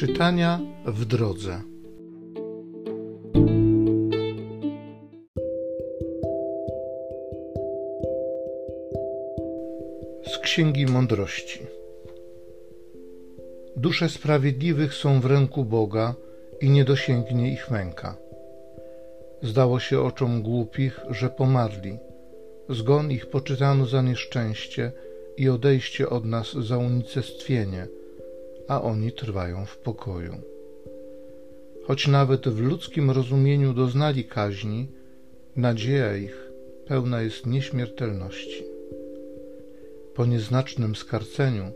Czytania w drodze. Z Księgi Mądrości. Dusze sprawiedliwych są w ręku Boga i nie dosięgnie ich męka. Zdało się oczom głupich, że pomarli. Zgon ich poczytano za nieszczęście i odejście od nas za unicestwienie – a oni trwają w pokoju. Choć nawet w ludzkim rozumieniu doznali kaźni, nadzieja ich pełna jest nieśmiertelności. Po nieznacznym skarceniu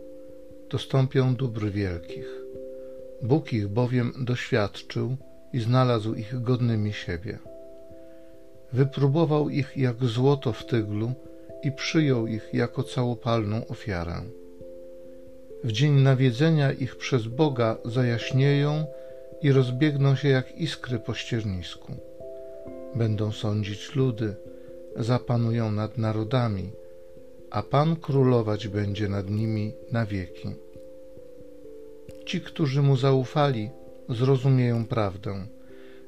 dostąpią dóbr wielkich. Bóg ich bowiem doświadczył i znalazł ich godnymi siebie. Wypróbował ich jak złoto w tyglu i przyjął ich jako całopalną ofiarę w dzień nawiedzenia ich przez Boga zajaśnieją i rozbiegną się jak iskry po ściernisku. Będą sądzić ludy, zapanują nad narodami, a Pan królować będzie nad nimi na wieki. Ci, którzy mu zaufali, zrozumieją prawdę,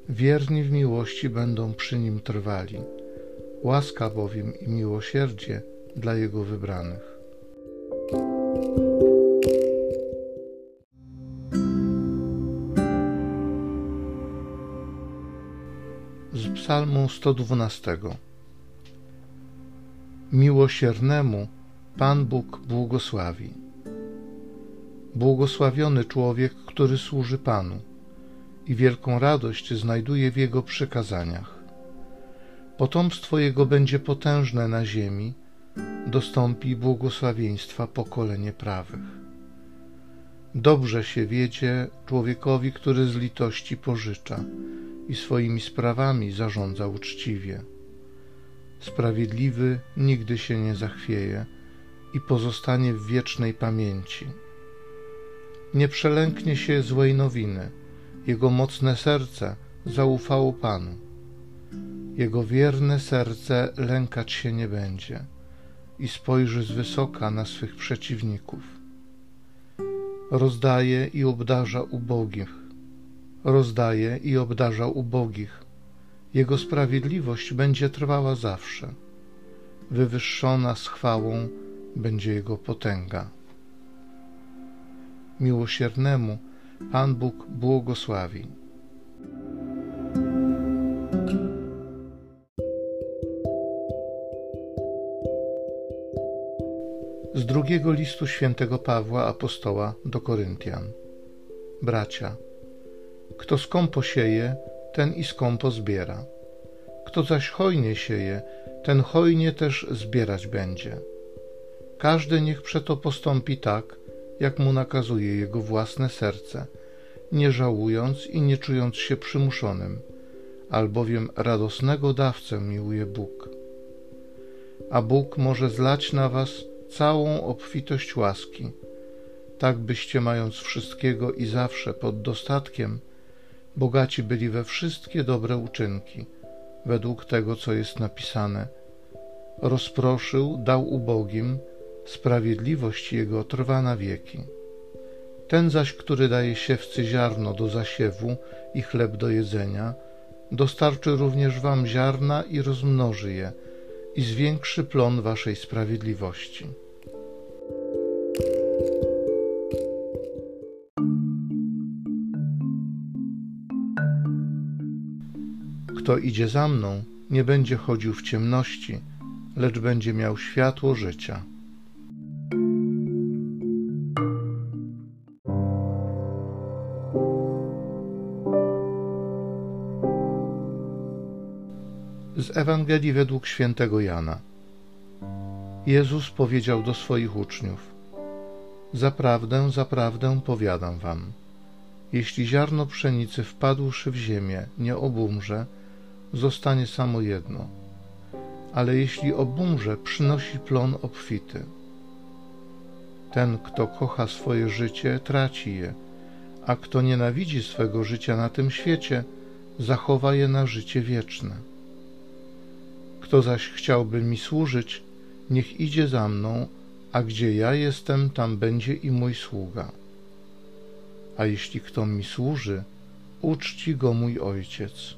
wierni w miłości będą przy nim trwali, łaska bowiem i miłosierdzie dla jego wybranych. Z Psalmu 112. Miłosiernemu Pan Bóg błogosławi. Błogosławiony człowiek, który służy Panu i wielką radość znajduje w Jego przykazaniach. Potomstwo Jego będzie potężne na ziemi, dostąpi błogosławieństwa pokolenie prawych. Dobrze się wiedzie człowiekowi, który z litości pożycza i swoimi sprawami zarządza uczciwie. Sprawiedliwy nigdy się nie zachwieje i pozostanie w wiecznej pamięci. Nie przelęknie się złej nowiny, jego mocne serce zaufało Panu. Jego wierne serce lękać się nie będzie i spojrzy z wysoka na swych przeciwników. Rozdaje i obdarza ubogich, rozdaje i obdarza ubogich. Jego sprawiedliwość będzie trwała zawsze. Wywyższona z chwałą będzie Jego potęga. Miłosiernemu Pan Bóg błogosławi. Z drugiego listu świętego Pawła apostoła do Koryntian. Bracia, kto skąpo sieje, ten i skąpo zbiera. Kto zaś hojnie sieje, ten hojnie też zbierać będzie. Każdy niech przeto postąpi tak, jak mu nakazuje jego własne serce, nie żałując i nie czując się przymuszonym, albowiem radosnego dawcę miłuje Bóg. A Bóg może zlać na was całą obfitość łaski, tak byście mając wszystkiego i zawsze pod dostatkiem, bogaci byli we wszystkie dobre uczynki, według tego, co jest napisane. Rozproszył, dał ubogim, sprawiedliwość Jego trwa na wieki. Ten zaś, który daje siewcy ziarno do zasiewu i chleb do jedzenia, dostarczy również wam ziarna i rozmnoży je i zwiększy plon waszej sprawiedliwości. Kto idzie za mną, nie będzie chodził w ciemności, lecz będzie miał światło życia. Z Ewangelii według świętego Jana. Jezus powiedział do swoich uczniów: Zaprawdę, zaprawdę powiadam wam, jeśli ziarno pszenicy wpadłszy w ziemię nie obumrze, zostanie samo jedno, ale jeśli obumrze, przynosi plon obfity. Ten, kto kocha swoje życie, traci je, a kto nienawidzi swego życia na tym świecie, zachowa je na życie wieczne. Kto zaś chciałby mi służyć, niech idzie za mną, a gdzie ja jestem, tam będzie i mój sługa. a jeśli kto mi służy, uczci go mój ojciec.